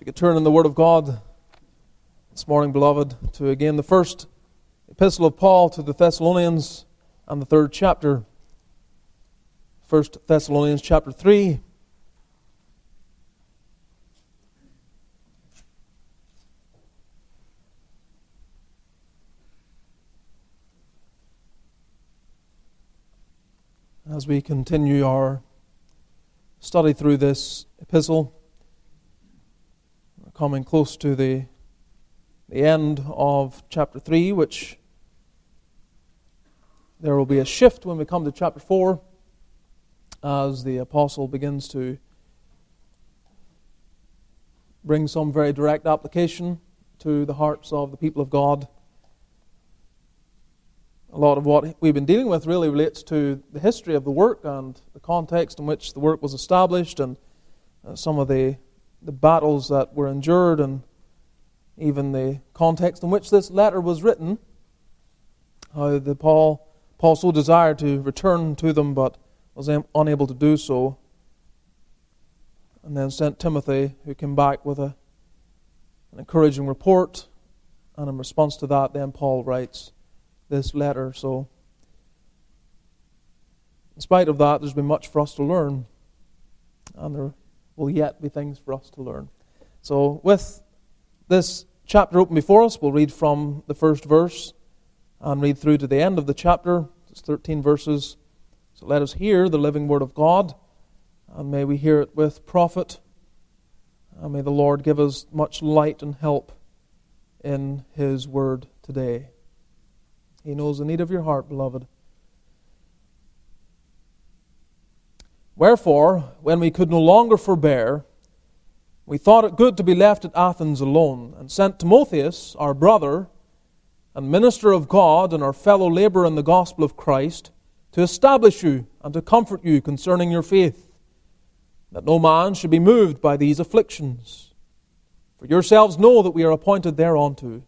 If you could turn in the Word of God this morning, beloved, to again the first epistle of Paul to the Thessalonians and the third chapter. First Thessalonians chapter 3. As we continue our study through this epistle, coming close to the, the end of chapter 3, which there will be a shift when we come to chapter 4 as the apostle begins to bring some very direct application to the hearts of the people of God. A lot of what we've been dealing with really relates to the history of the work and the context in which the work was established and uh, some of the, the battles that were endured and even the context in which this letter was written. How the Paul, Paul so desired to return to them but was unable to do so. And then sent Timothy, who came back with a, an encouraging report. And in response to that, then Paul writes this letter. So, in spite of that, there's been much for us to learn, and there will yet be things for us to learn. So, with this chapter open before us, we'll read from the first verse and read through to the end of the chapter. It's 13 verses. So, let us hear the living word of God, and may we hear it with profit. And may the Lord give us much light and help in His word today. He knows the need of your heart, beloved. Wherefore, when we could no longer forbear, we thought it good to be left at Athens alone, and sent Timotheus, our brother, and minister of God, and our fellow laborer in the gospel of Christ, to establish you and to comfort you concerning your faith, that no man should be moved by these afflictions. For yourselves know that we are appointed thereunto.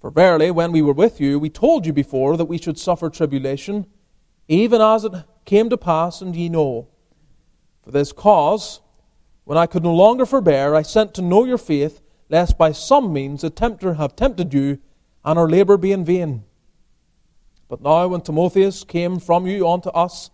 For verily, when we were with you, we told you before that we should suffer tribulation, even as it came to pass, and ye know. For this cause, when I could no longer forbear, I sent to know your faith, lest by some means the tempter have tempted you, and our labour be in vain. But now, when Timotheus came from you unto us,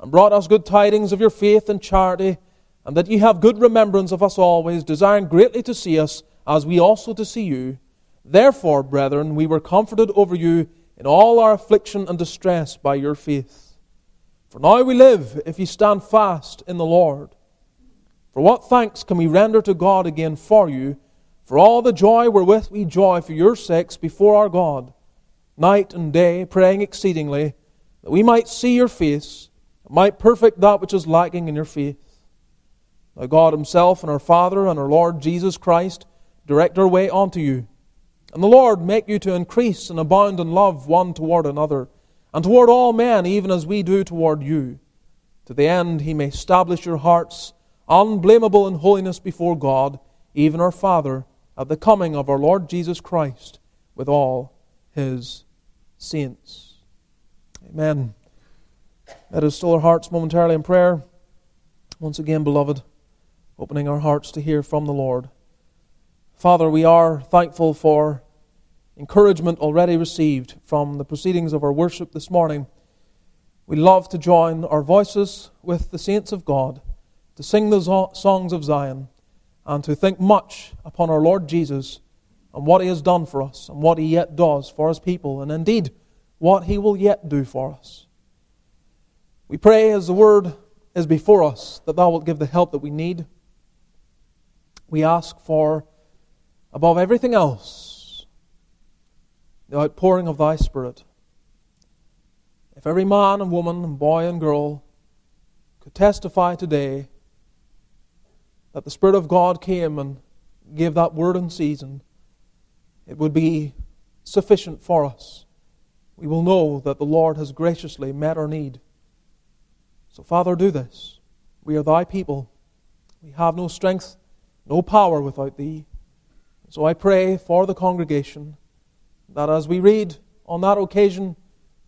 and brought us good tidings of your faith and charity, and that ye have good remembrance of us always, desiring greatly to see us, as we also to see you, Therefore, brethren, we were comforted over you in all our affliction and distress by your faith. For now we live if ye stand fast in the Lord. For what thanks can we render to God again for you, for all the joy wherewith we joy for your sakes before our God, night and day, praying exceedingly, that we might see your face, and might perfect that which is lacking in your faith. Now God Himself and our Father and our Lord Jesus Christ direct our way unto you and the Lord make you to increase and abound in love one toward another, and toward all men, even as we do toward you, to the end he may establish your hearts unblameable in holiness before God, even our Father, at the coming of our Lord Jesus Christ with all his saints. Amen. Let us still our hearts momentarily in prayer. Once again, beloved, opening our hearts to hear from the Lord. Father, we are thankful for encouragement already received from the proceedings of our worship this morning. We love to join our voices with the saints of God, to sing the songs of Zion, and to think much upon our Lord Jesus and what He has done for us and what He yet does for His people, and indeed what He will yet do for us. We pray as the Word is before us that Thou wilt give the help that we need. We ask for above everything else, the outpouring of thy Spirit. If every man and woman and boy and girl could testify today that the Spirit of God came and gave that word in season, it would be sufficient for us. We will know that the Lord has graciously met our need. So, Father, do this. We are thy people. We have no strength, no power without thee. So I pray for the congregation that as we read on that occasion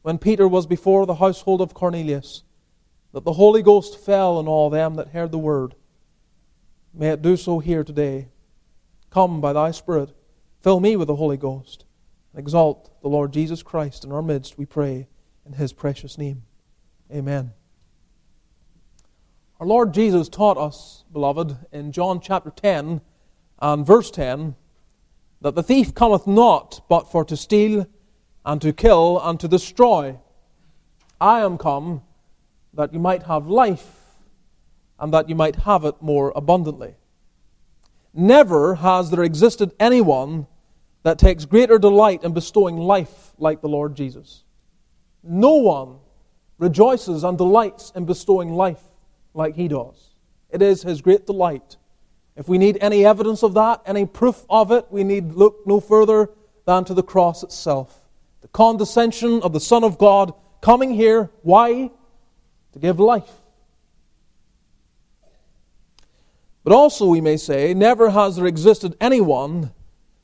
when Peter was before the household of Cornelius, that the Holy Ghost fell on all them that heard the word. May it do so here today Come by thy Spirit. Fill me with the Holy Ghost. And exalt the Lord Jesus Christ in our midst, we pray, in his precious name. Amen. Our Lord Jesus taught us, beloved, in John chapter 10 and verse 10, that the thief cometh not but for to steal and to kill and to destroy. I am come that you might have life and that you might have it more abundantly. Never has there existed anyone that takes greater delight in bestowing life like the Lord Jesus. No one rejoices and delights in bestowing life like he does. It is his great delight. If we need any evidence of that, any proof of it, we need look no further than to the cross itself. The condescension of the Son of God coming here. Why? To give life. But also, we may say, never has there existed anyone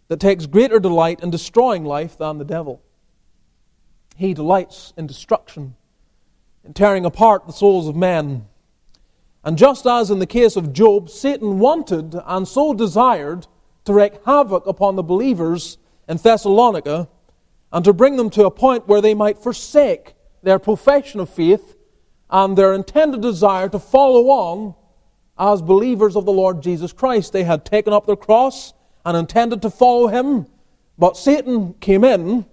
that takes greater delight in destroying life than the devil. He delights in destruction, in tearing apart the souls of men. And just as in the case of Job, Satan wanted and so desired to wreak havoc upon the believers in Thessalonica and to bring them to a point where they might forsake their profession of faith and their intended desire to follow on as believers of the Lord Jesus Christ. They had taken up their cross and intended to follow him, but Satan came in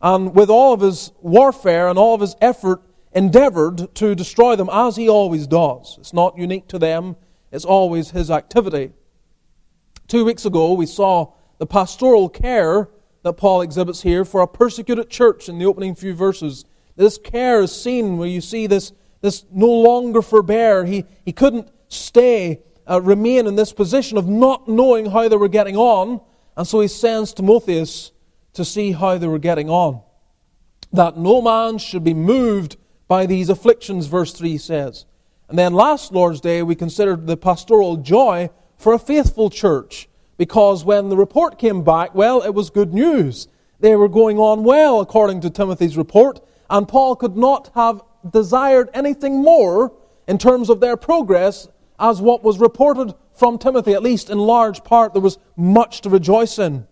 and, with all of his warfare and all of his effort, endeavored to destroy them as he always does. It's not unique to them, it's always his activity. Two weeks ago, we saw the pastoral care that Paul exhibits here for a persecuted church in the opening few verses. This care is seen where you see this, this no longer forbear. He, he couldn't stay, uh, remain in this position of not knowing how they were getting on. And so he sends Timotheus to see how they were getting on. That no man should be moved by these afflictions, verse 3 says. And then last Lord's Day, we considered the pastoral joy for a faithful church. Because when the report came back, well, it was good news. They were going on well, according to Timothy's report, and Paul could not have desired anything more in terms of their progress as what was reported from Timothy, at least in large part, there was much to rejoice in.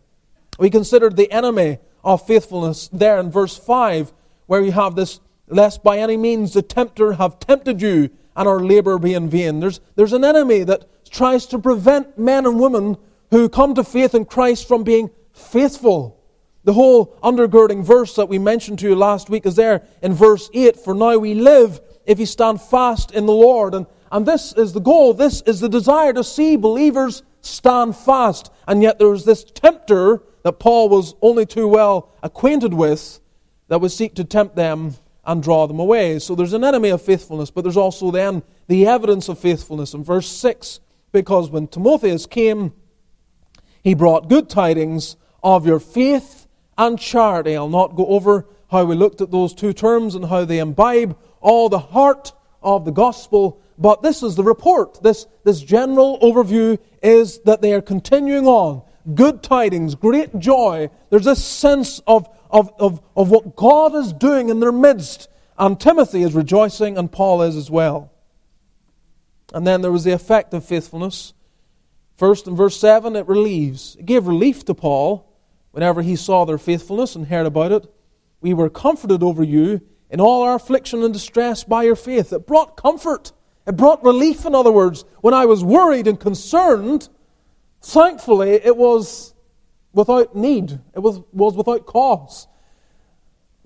We considered the enemy of faithfulness there in verse 5, where you have this, lest by any means the tempter have tempted you and our labor be in vain. There's, there's an enemy that tries to prevent men and women who come to faith in Christ from being faithful. The whole undergirding verse that we mentioned to you last week is there in verse 8 For now we live if we stand fast in the Lord. And and this is the goal. This is the desire to see believers stand fast. And yet there is this tempter that Paul was only too well acquainted with that would seek to tempt them and draw them away. So there's an enemy of faithfulness, but there's also then the evidence of faithfulness in verse 6. Because when Timotheus came, he brought good tidings of your faith and charity. I'll not go over how we looked at those two terms and how they imbibe all the heart of the gospel but this is the report. This, this general overview is that they are continuing on. Good tidings, great joy. There's this sense of, of, of, of what God is doing in their midst. And Timothy is rejoicing, and Paul is as well. And then there was the effect of faithfulness. First, in verse 7, it relieves. It gave relief to Paul whenever he saw their faithfulness and heard about it. We were comforted over you in all our affliction and distress by your faith. It brought comfort. It brought relief, in other words. When I was worried and concerned, thankfully it was without need, it was, was without cause.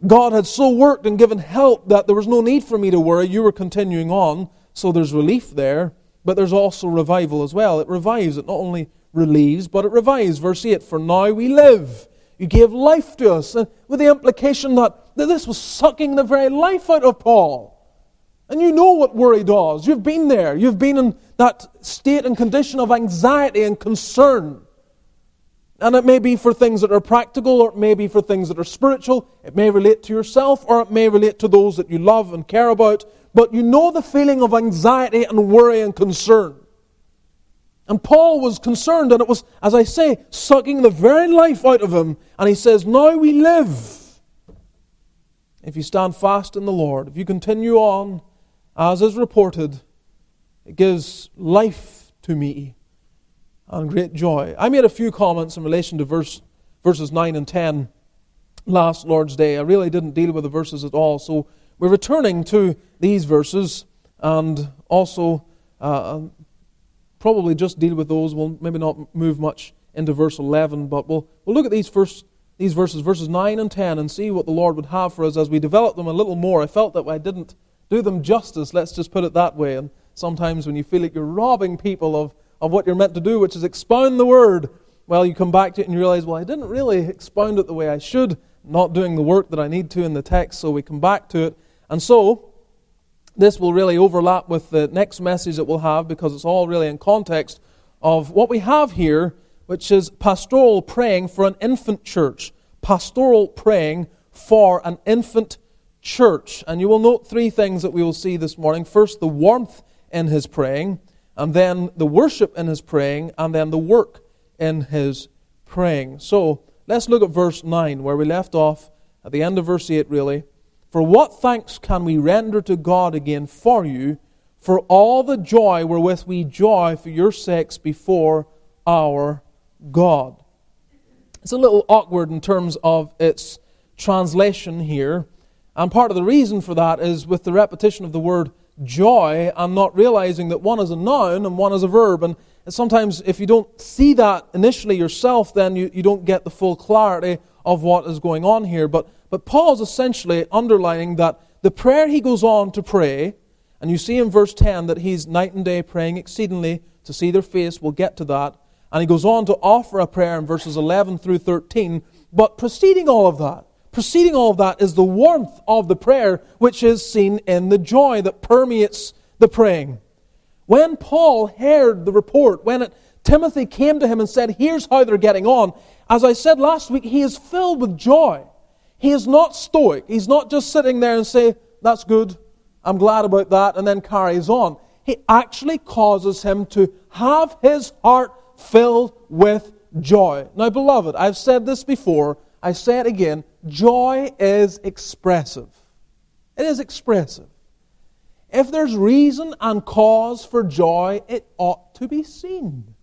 God had so worked and given help that there was no need for me to worry. You were continuing on, so there's relief there, but there's also revival as well. It revives, it not only relieves, but it revives. Verse 8 For now we live. You gave life to us, with the implication that, that this was sucking the very life out of Paul. And you know what worry does. You've been there. You've been in that state and condition of anxiety and concern. And it may be for things that are practical, or it may be for things that are spiritual. It may relate to yourself, or it may relate to those that you love and care about. But you know the feeling of anxiety and worry and concern. And Paul was concerned, and it was, as I say, sucking the very life out of him. And he says, Now we live. If you stand fast in the Lord, if you continue on as is reported, it gives life to me. And great joy. I made a few comments in relation to verse, verses 9 and 10 last Lord's Day. I really didn't deal with the verses at all, so we're returning to these verses and also uh, probably just deal with those. We'll maybe not move much into verse 11, but we'll, we'll look at these first these verses, verses 9 and 10, and see what the Lord would have for us as we develop them a little more. I felt that I didn't do them justice, let's just put it that way. And sometimes when you feel like you're robbing people of, of what you're meant to do, which is expound the word, well, you come back to it and you realize, well, I didn't really expound it the way I should, not doing the work that I need to in the text, so we come back to it. And so, this will really overlap with the next message that we'll have because it's all really in context of what we have here, which is pastoral praying for an infant church. Pastoral praying for an infant church. And you will note three things that we will see this morning. First, the warmth in his praying, and then the worship in his praying, and then the work in his praying. So, let's look at verse 9, where we left off at the end of verse 8, really. For what thanks can we render to God again for you, for all the joy wherewith we joy for your sakes before our God? It's a little awkward in terms of its translation here. And part of the reason for that is with the repetition of the word joy and not realizing that one is a noun and one is a verb. And sometimes, if you don't see that initially yourself, then you, you don't get the full clarity of what is going on here. But but Paul's essentially underlining that the prayer he goes on to pray, and you see in verse 10 that he's night and day praying exceedingly to see their face. We'll get to that. And he goes on to offer a prayer in verses 11 through 13. But preceding all of that, preceding all of that is the warmth of the prayer, which is seen in the joy that permeates the praying. When Paul heard the report, when it, Timothy came to him and said, Here's how they're getting on, as I said last week, he is filled with joy. He is not stoic. He's not just sitting there and say, That's good, I'm glad about that, and then carries on. He actually causes him to have his heart filled with joy. Now, beloved, I've said this before, I say it again joy is expressive. It is expressive. If there's reason and cause for joy, it ought to be seen.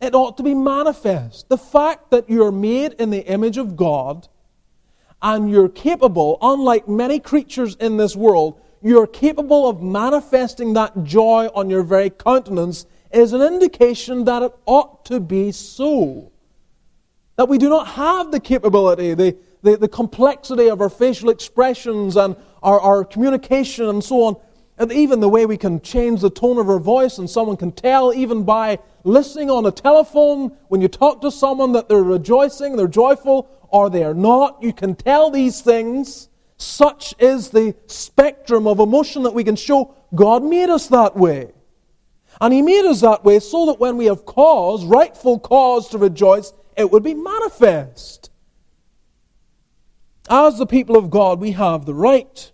It ought to be manifest. The fact that you're made in the image of God and you're capable, unlike many creatures in this world, you're capable of manifesting that joy on your very countenance is an indication that it ought to be so. That we do not have the capability, the, the, the complexity of our facial expressions and our, our communication and so on, and even the way we can change the tone of our voice, and someone can tell even by listening on a telephone when you talk to someone that they're rejoicing, they're joyful, or they are not. You can tell these things. Such is the spectrum of emotion that we can show. God made us that way. And He made us that way so that when we have cause, rightful cause to rejoice, it would be manifest. As the people of God, we have the right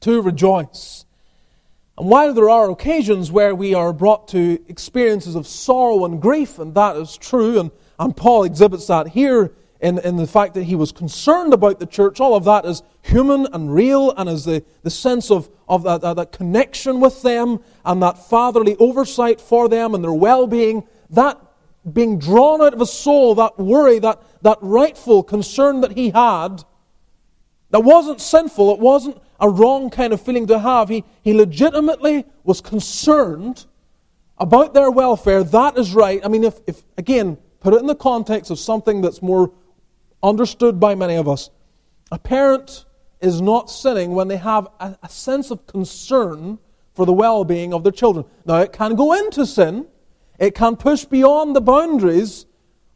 to rejoice. And while there are occasions where we are brought to experiences of sorrow and grief, and that is true, and, and Paul exhibits that here in, in the fact that he was concerned about the church. All of that is human and real and is the, the sense of, of that, that, that connection with them and that fatherly oversight for them and their well being. That being drawn out of his soul, that worry, that, that rightful concern that he had, that wasn't sinful, it wasn't a wrong kind of feeling to have. He, he legitimately was concerned about their welfare. That is right. I mean, if, if again, put it in the context of something that's more understood by many of us. A parent is not sinning when they have a, a sense of concern for the well being of their children. Now, it can go into sin, it can push beyond the boundaries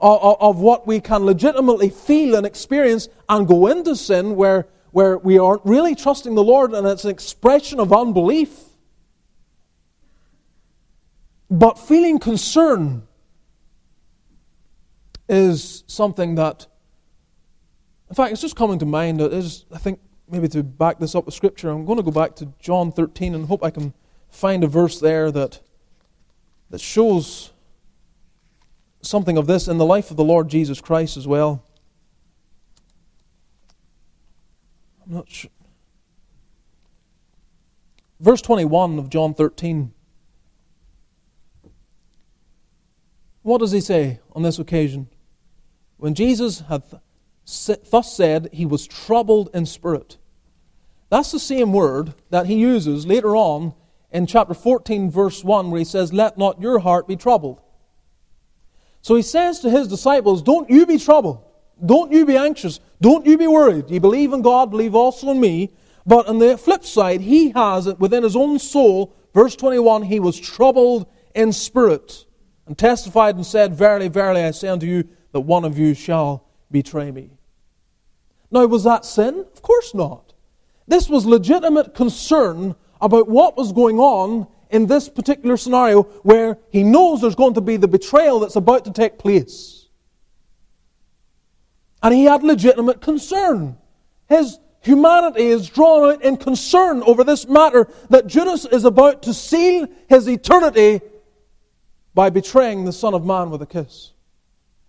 of, of, of, what we can legitimately feel and experience and go into sin where, where we aren't really trusting the Lord and it's an expression of unbelief. But feeling concern is something that in fact, it's just coming to mind. Is, I think maybe to back this up with Scripture, I'm going to go back to John 13 and hope I can find a verse there that, that shows something of this in the life of the Lord Jesus Christ as well. I'm not sure. Verse 21 of John 13. What does he say on this occasion? When Jesus had thus said, he was troubled in spirit. That's the same word that he uses later on in chapter 14, verse 1, where he says, Let not your heart be troubled. So he says to his disciples, Don't you be troubled. Don't you be anxious. Don't you be worried. You believe in God, believe also in me. But on the flip side, he has it within his own soul. Verse 21 He was troubled in spirit and testified and said, Verily, verily, I say unto you that one of you shall betray me. Now, was that sin? Of course not. This was legitimate concern about what was going on in this particular scenario where he knows there's going to be the betrayal that's about to take place. And he had legitimate concern. His humanity is drawn out in concern over this matter that Judas is about to seal his eternity by betraying the Son of Man with a kiss.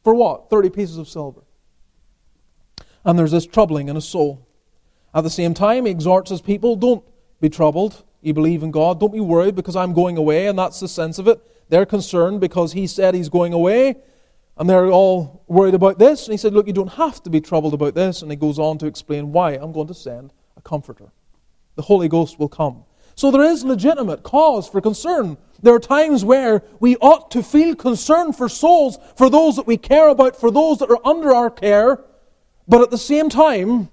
For what? 30 pieces of silver. And there's this troubling in his soul. At the same time, he exhorts his people don't be troubled. You believe in God. Don't be worried because I'm going away, and that's the sense of it. They're concerned because he said he's going away, and they're all worried about this. And he said, Look, you don't have to be troubled about this. And he goes on to explain why. I'm going to send a comforter. The Holy Ghost will come. So there is legitimate cause for concern. There are times where we ought to feel concern for souls, for those that we care about, for those that are under our care. But at the same time,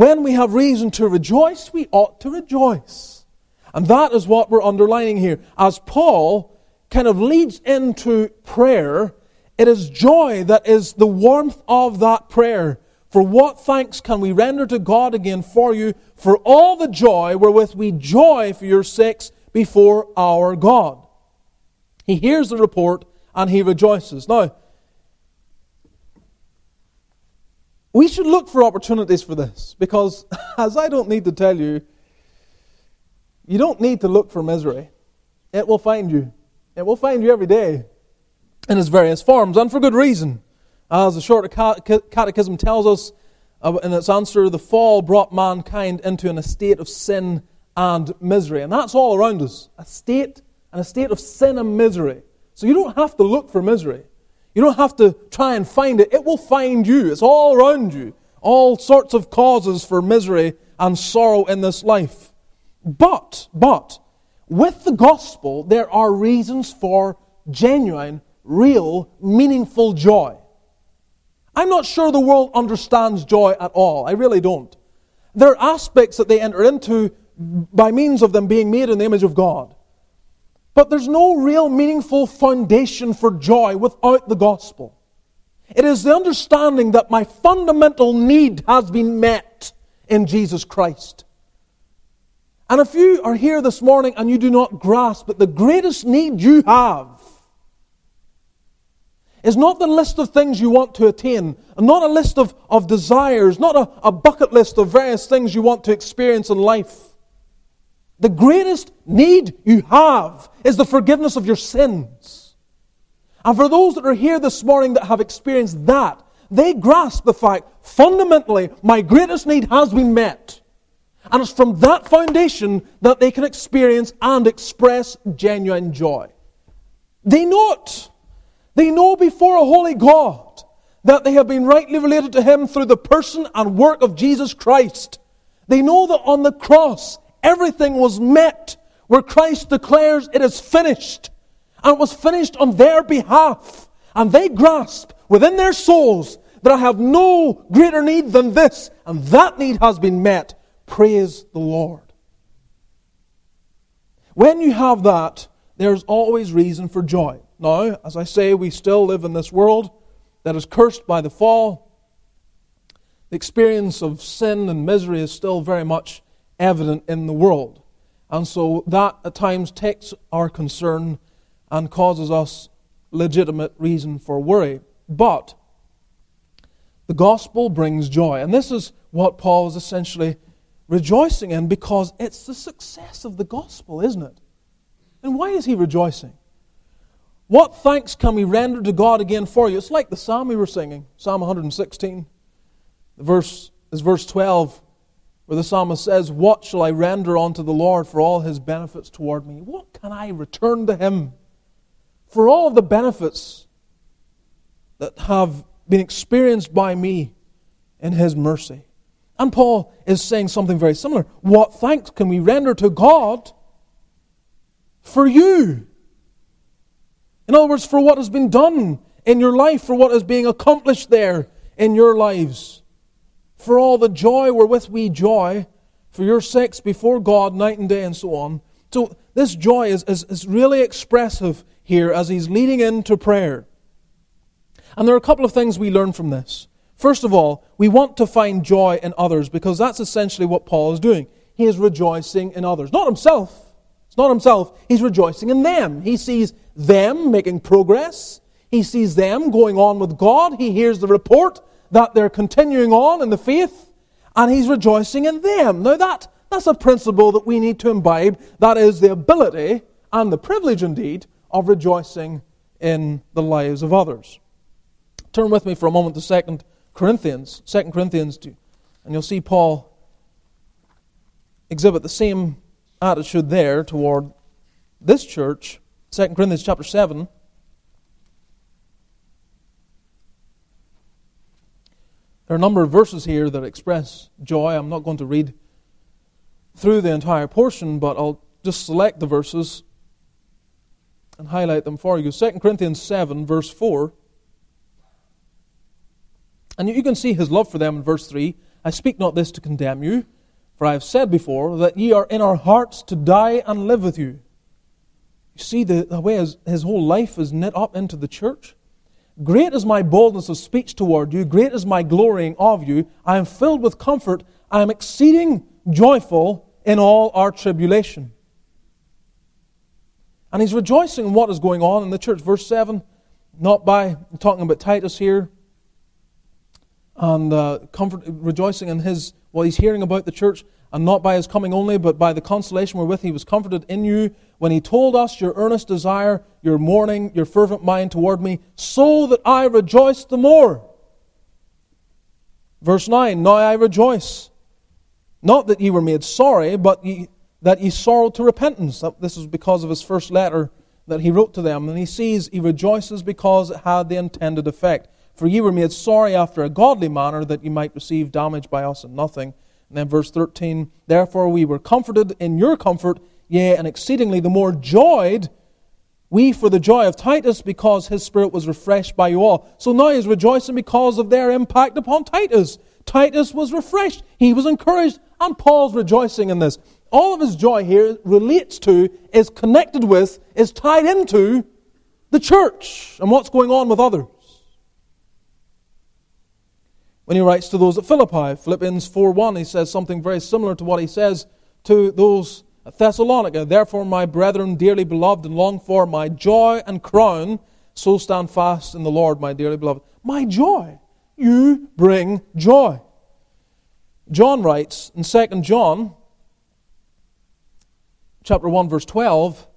when we have reason to rejoice, we ought to rejoice. And that is what we're underlining here. As Paul kind of leads into prayer, it is joy that is the warmth of that prayer. For what thanks can we render to God again for you, for all the joy wherewith we joy for your sakes before our God? He hears the report and he rejoices. Now, we should look for opportunities for this because, as I don't need to tell you, you don't need to look for misery. It will find you. It will find you every day in its various forms, and for good reason. As the short catechism tells us uh, in its answer, the fall brought mankind into an estate of sin and misery. And that's all around us a state, and a state of sin and misery. So you don't have to look for misery. You don't have to try and find it, it will find you. It's all around you. All sorts of causes for misery and sorrow in this life. But, but, with the gospel, there are reasons for genuine, real, meaningful joy. I'm not sure the world understands joy at all. I really don't. There are aspects that they enter into by means of them being made in the image of God. But there's no real meaningful foundation for joy without the gospel. It is the understanding that my fundamental need has been met in Jesus Christ. And if you are here this morning and you do not grasp that the greatest need you have is not the list of things you want to attain, not a list of, of desires, not a, a bucket list of various things you want to experience in life. The greatest need you have is the forgiveness of your sins. And for those that are here this morning that have experienced that, they grasp the fact fundamentally, my greatest need has been met. And it's from that foundation that they can experience and express genuine joy. They know it. They know before a holy God that they have been rightly related to Him through the person and work of Jesus Christ. They know that on the cross, everything was met where Christ declares it is finished. And it was finished on their behalf. And they grasp within their souls that I have no greater need than this, and that need has been met. Praise the Lord. When you have that, there's always reason for joy. Now, as I say, we still live in this world that is cursed by the fall. The experience of sin and misery is still very much evident in the world. And so that at times takes our concern and causes us legitimate reason for worry. But the gospel brings joy. And this is what Paul is essentially rejoicing in because it's the success of the gospel, isn't it? And why is he rejoicing? What thanks can we render to God again for you? It's like the psalm we were singing, Psalm 116. The verse is verse 12 where the psalmist says, What shall I render unto the Lord for all his benefits toward me? What can I return to him for all the benefits that have been experienced by me in His mercy. And Paul is saying something very similar. What thanks can we render to God for you? In other words, for what has been done in your life, for what is being accomplished there in your lives, for all the joy wherewith we joy for your sakes before God night and day and so on. So this joy is, is, is really expressive here as he's leading into prayer. And there are a couple of things we learn from this. First of all, we want to find joy in others because that's essentially what Paul is doing. He is rejoicing in others. Not himself. It's not himself. He's rejoicing in them. He sees them making progress. He sees them going on with God. He hears the report that they're continuing on in the faith. And he's rejoicing in them. Now, that, that's a principle that we need to imbibe. That is the ability and the privilege, indeed, of rejoicing in the lives of others. Turn with me for a moment to 2 Corinthians, 2 Corinthians 2, and you'll see Paul exhibit the same attitude there toward this church. 2 Corinthians chapter 7. There are a number of verses here that express joy. I'm not going to read through the entire portion, but I'll just select the verses and highlight them for you. 2 Corinthians 7, verse 4. And you can see his love for them in verse 3. I speak not this to condemn you, for I have said before that ye are in our hearts to die and live with you. You see the, the way his, his whole life is knit up into the church? Great is my boldness of speech toward you, great is my glorying of you. I am filled with comfort, I am exceeding joyful in all our tribulation and he's rejoicing in what is going on in the church. Verse 7, not by talking about Titus here, and uh, comfort, rejoicing in his what he's hearing about the church, and not by his coming only, but by the consolation wherewith he was comforted in you, when he told us your earnest desire, your mourning, your fervent mind toward me, so that I rejoice the more. Verse 9, Now I rejoice, not that ye were made sorry, but ye that ye sorrowed to repentance. This is because of his first letter that he wrote to them. And he sees, he rejoices because it had the intended effect. For ye were made sorry after a godly manner, that ye might receive damage by us and nothing. And then verse 13, Therefore we were comforted in your comfort, yea, and exceedingly the more joyed we for the joy of Titus, because his spirit was refreshed by you all. So now he's rejoicing because of their impact upon Titus. Titus was refreshed, he was encouraged, and Paul's rejoicing in this all of his joy here relates to, is connected with, is tied into the church and what's going on with others. When he writes to those at Philippi, Philippians 4:1, he says something very similar to what he says to those at Thessalonica. Therefore, my brethren, dearly beloved and longed for, my joy and crown, so stand fast in the Lord, my dearly beloved. My joy. You bring joy. John writes in 2 John chapter 1, verse 12,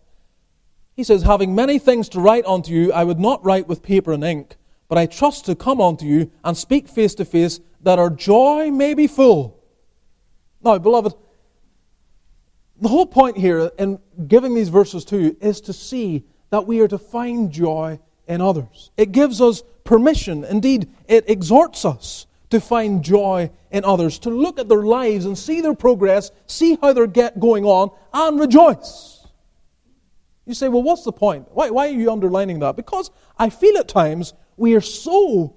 he says, Having many things to write unto you, I would not write with paper and ink, but I trust to come unto you and speak face to face, that our joy may be full. Now, beloved, the whole point here in giving these verses to you is to see that we are to find joy in others. It gives us permission. Indeed, it exhorts us to find joy in others, to look at their lives and see their progress, see how they're get going on, and rejoice. You say, well, what's the point? Why, why are you underlining that? Because I feel at times we are so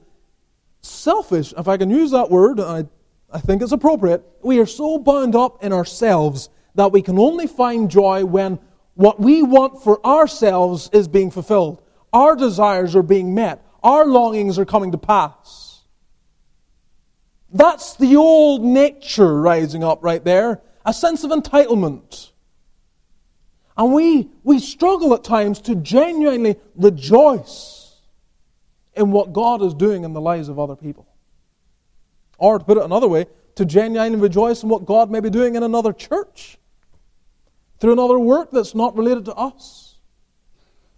selfish, if I can use that word, I, I think it's appropriate. We are so bound up in ourselves that we can only find joy when what we want for ourselves is being fulfilled. Our desires are being met. Our longings are coming to pass. That's the old nature rising up right there a sense of entitlement. And we, we struggle at times to genuinely rejoice in what God is doing in the lives of other people. Or to put it another way, to genuinely rejoice in what God may be doing in another church, through another work that's not related to us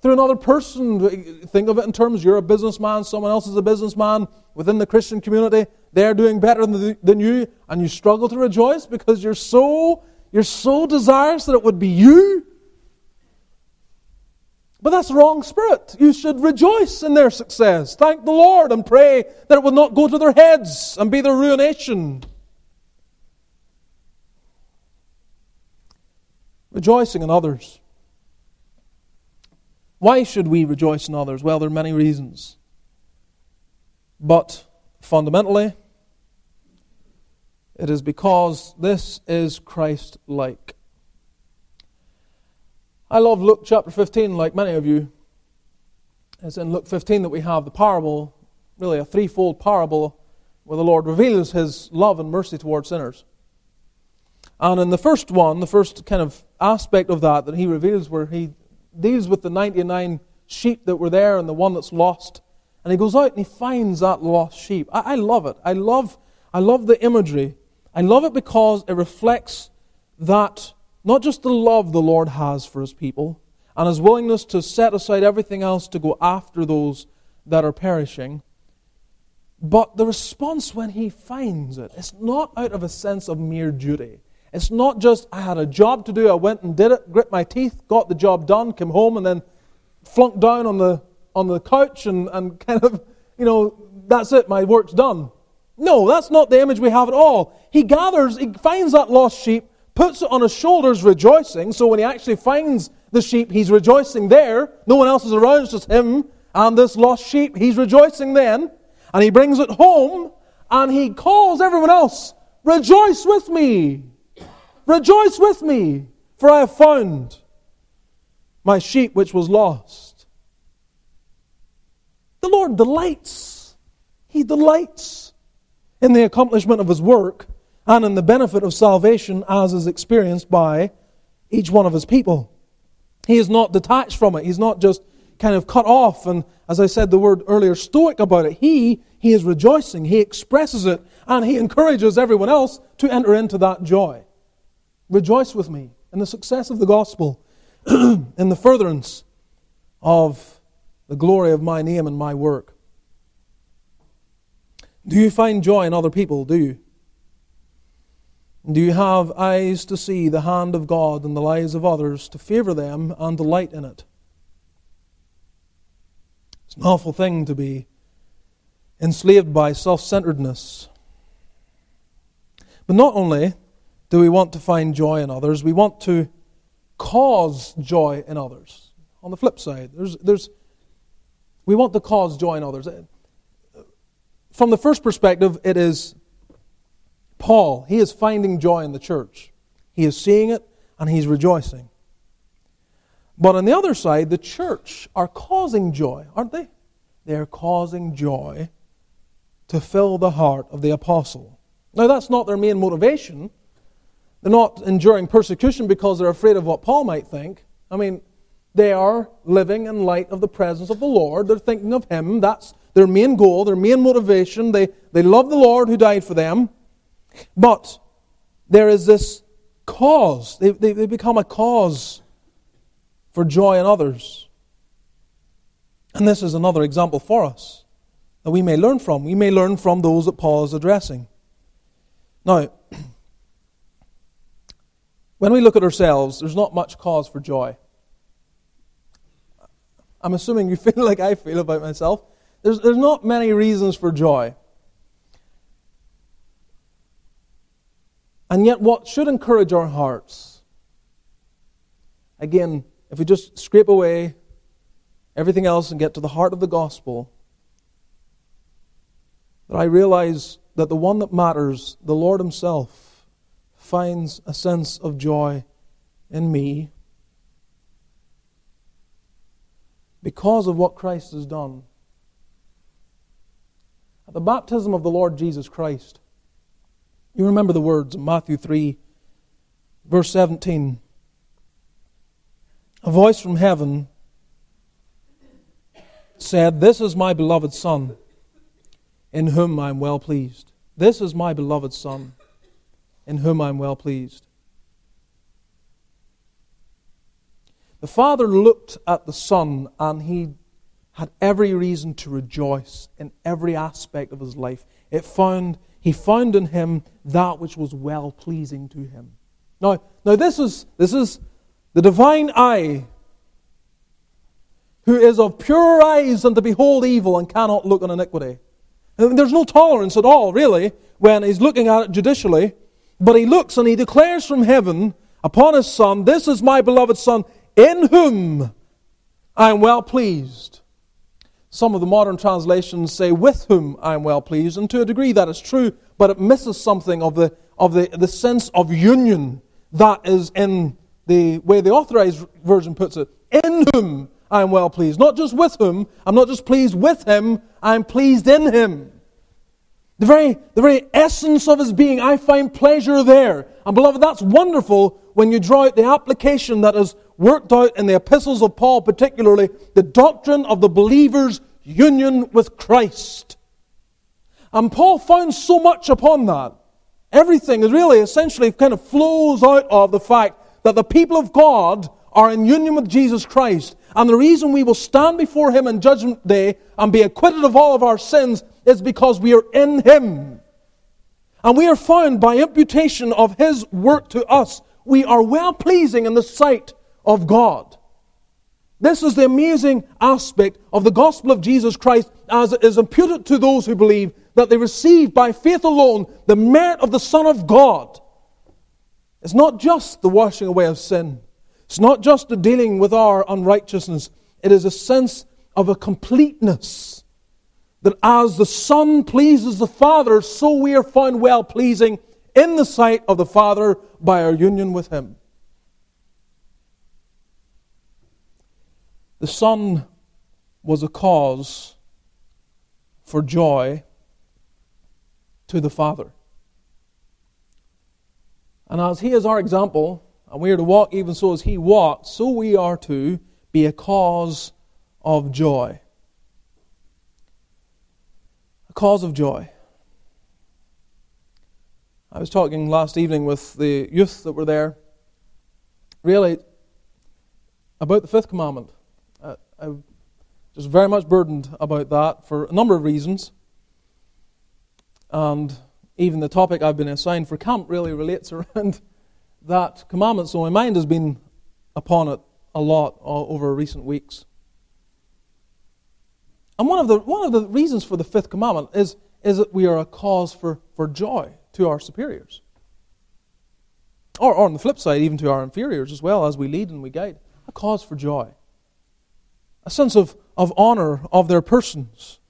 through another person. Think of it in terms you're a businessman, someone else is a businessman within the Christian community. They're doing better than you, and you struggle to rejoice because you're so you're so desirous that it would be you. But that's the wrong spirit. You should rejoice in their success. Thank the Lord and pray that it will not go to their heads and be their ruination. Rejoicing in others. Why should we rejoice in others? Well, there are many reasons. But fundamentally, it is because this is Christ like. I love Luke chapter 15, like many of you. It's in Luke 15 that we have the parable, really a threefold parable, where the Lord reveals his love and mercy towards sinners. And in the first one, the first kind of aspect of that that he reveals, where he deals with the 99 sheep that were there and the one that's lost. And he goes out and he finds that lost sheep. I, I love it. I love, I love the imagery. I love it because it reflects that not just the love the Lord has for his people and his willingness to set aside everything else to go after those that are perishing, but the response when he finds it, it's not out of a sense of mere duty. It's not just, I had a job to do, I went and did it, grit my teeth, got the job done, came home, and then flunked down on the, on the couch and, and kind of, you know, that's it, my work's done. No, that's not the image we have at all. He gathers, he finds that lost sheep, puts it on his shoulders rejoicing. So when he actually finds the sheep, he's rejoicing there. No one else is around, it's just him and this lost sheep. He's rejoicing then. And he brings it home and he calls everyone else, Rejoice with me! Rejoice with me! For I have found my sheep which was lost. The Lord delights. He delights in the accomplishment of his work and in the benefit of salvation as is experienced by each one of his people. He is not detached from it. He's not just kind of cut off and, as I said the word earlier, stoic about it. He, he is rejoicing. He expresses it and he encourages everyone else to enter into that joy. Rejoice with me in the success of the gospel, in the furtherance of the glory of my name and my work. Do you find joy in other people? Do you? Do you have eyes to see the hand of God in the lives of others, to favor them and delight in it? It's an awful thing to be enslaved by self centeredness. But not only do we want to find joy in others, we want to cause joy in others. On the flip side, there's, there's, we want to cause joy in others. From the first perspective, it is Paul, he is finding joy in the church. He is seeing it and he's rejoicing. But on the other side, the church are causing joy, aren't they? They are causing joy to fill the heart of the apostle. Now, that's not their main motivation. They're not enduring persecution because they're afraid of what Paul might think. I mean, they are living in light of the presence of the Lord. They're thinking of Him. That's their main goal, their main motivation. They, they love the Lord who died for them. But there is this cause. They, they, they become a cause for joy in others. And this is another example for us that we may learn from. We may learn from those that Paul is addressing. Now, when we look at ourselves, there's not much cause for joy. I'm assuming you feel like I feel about myself. There's, there's not many reasons for joy. And yet, what should encourage our hearts? Again, if we just scrape away everything else and get to the heart of the gospel, that I realize that the one that matters, the Lord Himself, finds a sense of joy in me because of what Christ has done. At the baptism of the Lord Jesus Christ, you remember the words in Matthew 3, verse 17. A voice from heaven said, This is my beloved Son, in whom I am well pleased. This is my beloved Son, in whom I am well pleased. The Father looked at the Son and he had every reason to rejoice in every aspect of his life. It found he found in him that which was well pleasing to him. Now, now this is this is the divine eye who is of purer eyes than to behold evil and cannot look on iniquity. And there's no tolerance at all, really, when he's looking at it judicially. But he looks and he declares from heaven upon his Son, This is my beloved Son, in whom I am well pleased. Some of the modern translations say, With whom I am well pleased. And to a degree that is true, but it misses something of the, of the, the sense of union that is in the way the authorized version puts it. In whom I am well pleased. Not just with whom, I'm not just pleased with him, I'm pleased in him. The very, the very essence of his being, I find pleasure there. And beloved, that's wonderful when you draw out the application that is worked out in the epistles of Paul, particularly the doctrine of the believer's union with Christ. And Paul found so much upon that. Everything is really essentially kind of flows out of the fact that the people of God are in union with Jesus Christ. And the reason we will stand before Him in Judgment Day and be acquitted of all of our sins is because we are in Him. And we are found by imputation of His work to us. We are well pleasing in the sight of God. This is the amazing aspect of the gospel of Jesus Christ as it is imputed to those who believe that they receive by faith alone the merit of the Son of God. It's not just the washing away of sin, it's not just the dealing with our unrighteousness, it is a sense of a completeness. That as the Son pleases the Father, so we are found well pleasing in the sight of the Father by our union with Him. The Son was a cause for joy to the Father. And as He is our example, and we are to walk even so as He walked, so we are to be a cause of joy. A cause of joy. I was talking last evening with the youth that were there, really, about the fifth commandment. Uh, I was very much burdened about that for a number of reasons. And even the topic I've been assigned for camp really relates around that commandment. So my mind has been upon it a lot over recent weeks. And one of the, one of the reasons for the fifth commandment is, is that we are a cause for, for joy to our superiors. Or, or on the flip side, even to our inferiors as well, as we lead and we guide. A cause for joy. A sense of, of honor of their persons.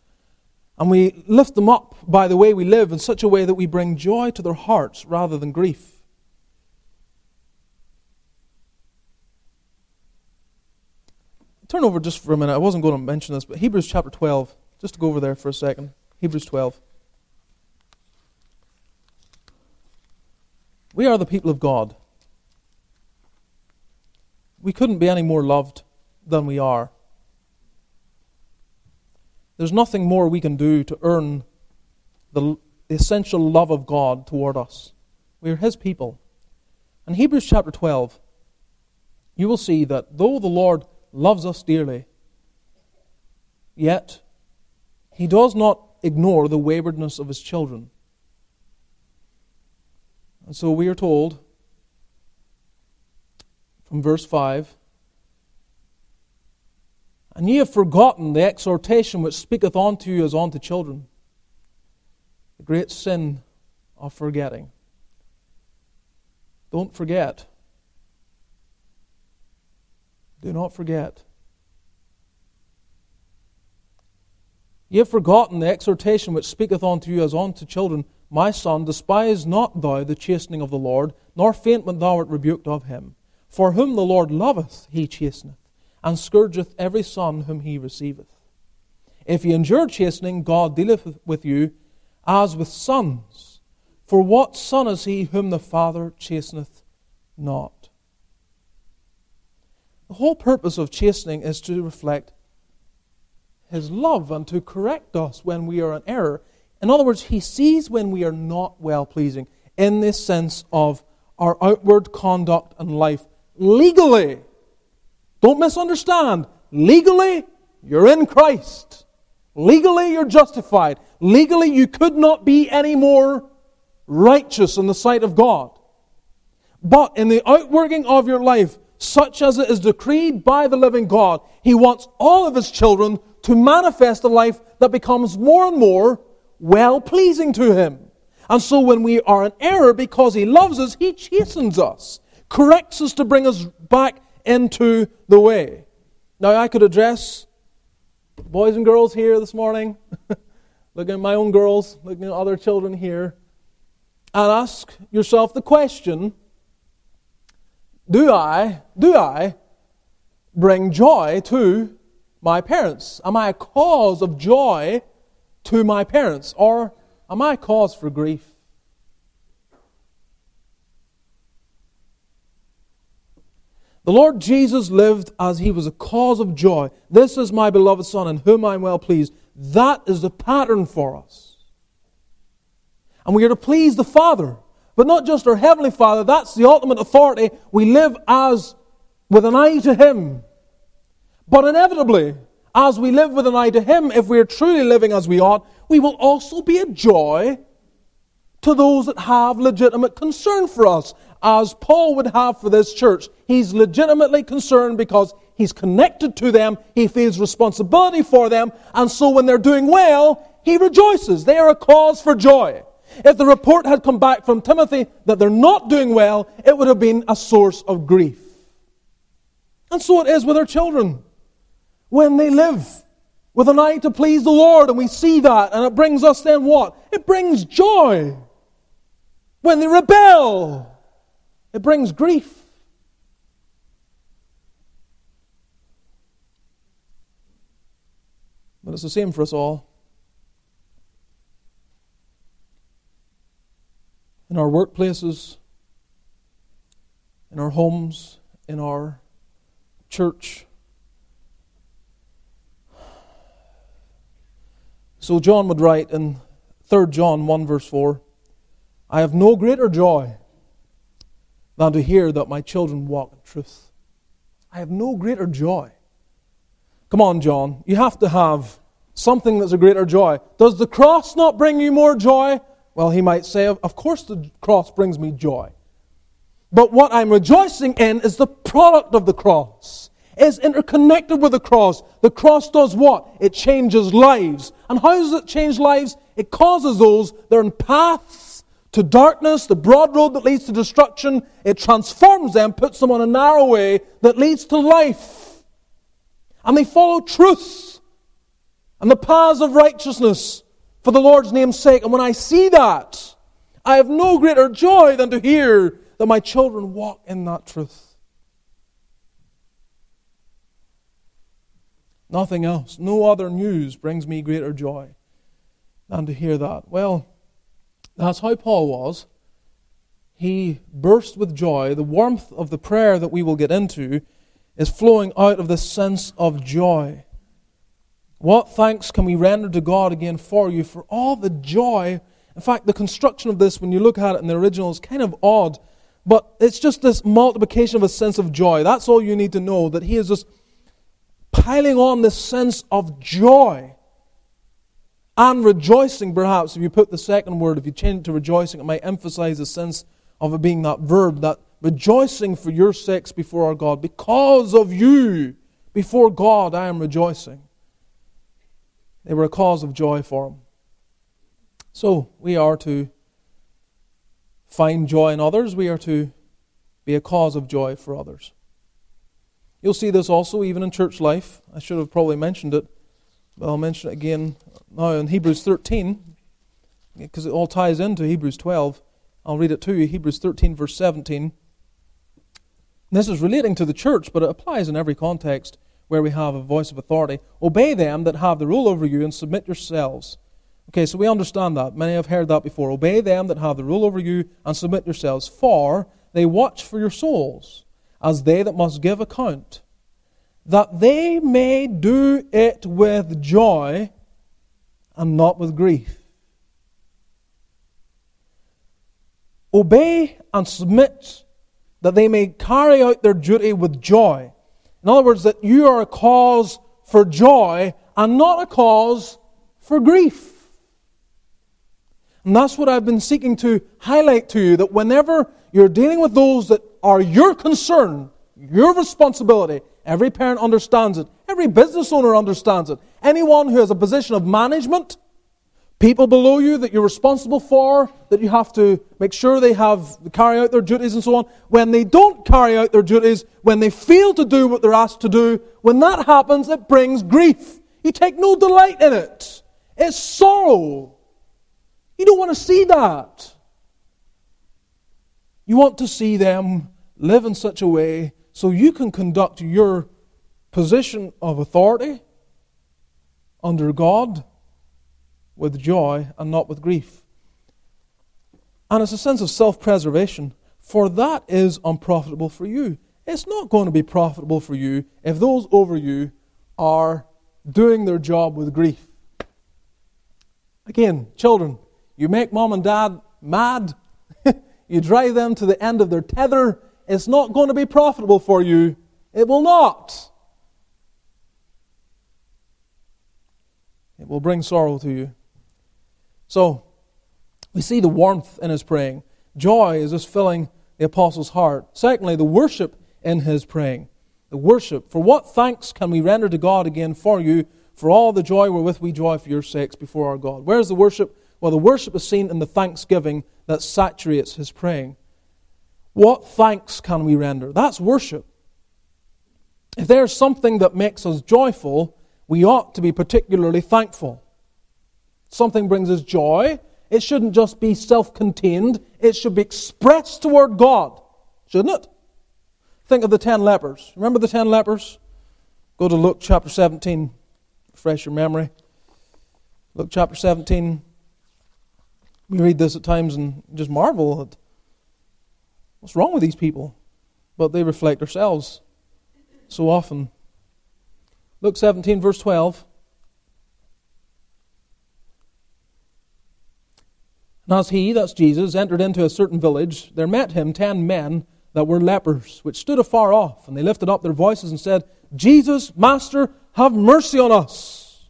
And we lift them up by the way we live in such a way that we bring joy to their hearts rather than grief. Turn over just for a minute. I wasn't going to mention this, but Hebrews chapter 12. Just to go over there for a second. Hebrews 12. We are the people of God. We couldn't be any more loved than we are. There's nothing more we can do to earn the, the essential love of God toward us. We are His people. In Hebrews chapter 12, you will see that though the Lord loves us dearly, yet He does not ignore the waywardness of His children. And so we are told from verse 5 and ye have forgotten the exhortation which speaketh unto you as unto children. The great sin of forgetting. Don't forget. Do not forget. Ye have forgotten the exhortation which speaketh unto you as unto children. My son, despise not thou the chastening of the Lord, nor faint when thou art rebuked of him. For whom the Lord loveth, he chasteneth and scourgeth every son whom he receiveth. If ye endure chastening, God dealeth with you as with sons. For what son is he whom the Father chasteneth not? The whole purpose of chastening is to reflect his love and to correct us when we are in error. In other words, he sees when we are not well pleasing in this sense of our outward conduct and life legally don't misunderstand. Legally, you're in Christ. Legally, you're justified. Legally, you could not be any more righteous in the sight of God. But in the outworking of your life, such as it is decreed by the living God. He wants all of his children to manifest a life that becomes more and more well pleasing to him. And so when we are in error because he loves us, he chastens us, corrects us to bring us back into the way. Now I could address boys and girls here this morning, looking at my own girls, looking at other children here, and ask yourself the question do I, do I bring joy to my parents? Am I a cause of joy to my parents? Or am I a cause for grief? The Lord Jesus lived as he was a cause of joy. This is my beloved Son, in whom I am well pleased. That is the pattern for us. And we are to please the Father but not just our Heavenly Father, that's the ultimate authority. We live as with an eye to Him. But inevitably, as we live with an eye to Him, if we are truly living as we ought, we will also be a joy to those that have legitimate concern for us, as Paul would have for this church. He's legitimately concerned because he's connected to them, he feels responsibility for them, and so when they're doing well, he rejoices. They are a cause for joy. If the report had come back from Timothy that they're not doing well, it would have been a source of grief. And so it is with our children. When they live with an eye to please the Lord, and we see that, and it brings us then what? It brings joy. When they rebel, it brings grief. But it's the same for us all. in our workplaces, in our homes, in our church. So John would write in 3 John 1, verse 4 I have no greater joy than to hear that my children walk in truth. I have no greater joy. Come on, John. You have to have something that's a greater joy. Does the cross not bring you more joy? Well, he might say, Of course, the cross brings me joy. But what I'm rejoicing in is the product of the cross. It's interconnected with the cross. The cross does what? It changes lives. And how does it change lives? It causes those that are in paths to darkness, the broad road that leads to destruction. It transforms them, puts them on a narrow way that leads to life. And they follow truth and the paths of righteousness for the Lord's name's sake. And when I see that, I have no greater joy than to hear that my children walk in that truth. Nothing else, no other news brings me greater joy than to hear that. Well, that's how Paul was. He burst with joy. The warmth of the prayer that we will get into is flowing out of this sense of joy. What thanks can we render to God again for you for all the joy? In fact, the construction of this, when you look at it in the original, is kind of odd, but it's just this multiplication of a sense of joy. That's all you need to know, that he is just piling on this sense of joy and rejoicing, perhaps. If you put the second word, if you change it to rejoicing, it might emphasize the sense of it being that verb, that rejoicing for your sakes before our God. Because of you, before God, I am rejoicing. They were a cause of joy for him. So we are to find joy in others, we are to be a cause of joy for others. You'll see this also even in church life. I should have probably mentioned it, but I'll mention it again now in Hebrews 13, because it all ties into Hebrews 12. I'll read it to you Hebrews 13, verse 17. This is relating to the church, but it applies in every context where we have a voice of authority. Obey them that have the rule over you and submit yourselves. Okay, so we understand that. Many have heard that before. Obey them that have the rule over you and submit yourselves, for they watch for your souls, as they that must give account, that they may do it with joy and not with grief. Obey and submit, that they may carry out their duty with joy in other words, that you are a cause for joy and not a cause for grief. And that's what I've been seeking to highlight to you that whenever you're dealing with those that are your concern, your responsibility. Every parent understands it. Every business owner understands it. Anyone who has a position of management, people below you that you're responsible for, that you have to make sure they have carry out their duties and so on. When they don't carry out their duties, when they fail to do what they're asked to do, when that happens, it brings grief. You take no delight in it. It's sorrow. You don't want to see that. You want to see them live in such a way so you can conduct your position of authority under God with joy and not with grief. And it's a sense of self preservation, for that is unprofitable for you. It's not going to be profitable for you if those over you are doing their job with grief. Again, children, you make mom and dad mad, you drive them to the end of their tether, it's not going to be profitable for you. It will not. It will bring sorrow to you. So, we see the warmth in his praying. Joy is just filling the apostle's heart. Secondly, the worship in his praying. The worship. For what thanks can we render to God again for you, for all the joy wherewith we joy for your sakes before our God? Where's the worship? Well, the worship is seen in the thanksgiving that saturates his praying. What thanks can we render? That's worship. If there's something that makes us joyful, we ought to be particularly thankful. Something brings us joy. It shouldn't just be self contained, it should be expressed toward God, shouldn't it? Think of the ten lepers. Remember the ten lepers? Go to Luke chapter 17, refresh your memory. Luke chapter 17. We read this at times and just marvel at what's wrong with these people. But they reflect ourselves so often. Luke 17, verse 12. And as he, that's Jesus, entered into a certain village, there met him ten men that were lepers, which stood afar off, and they lifted up their voices and said, Jesus, Master, have mercy on us.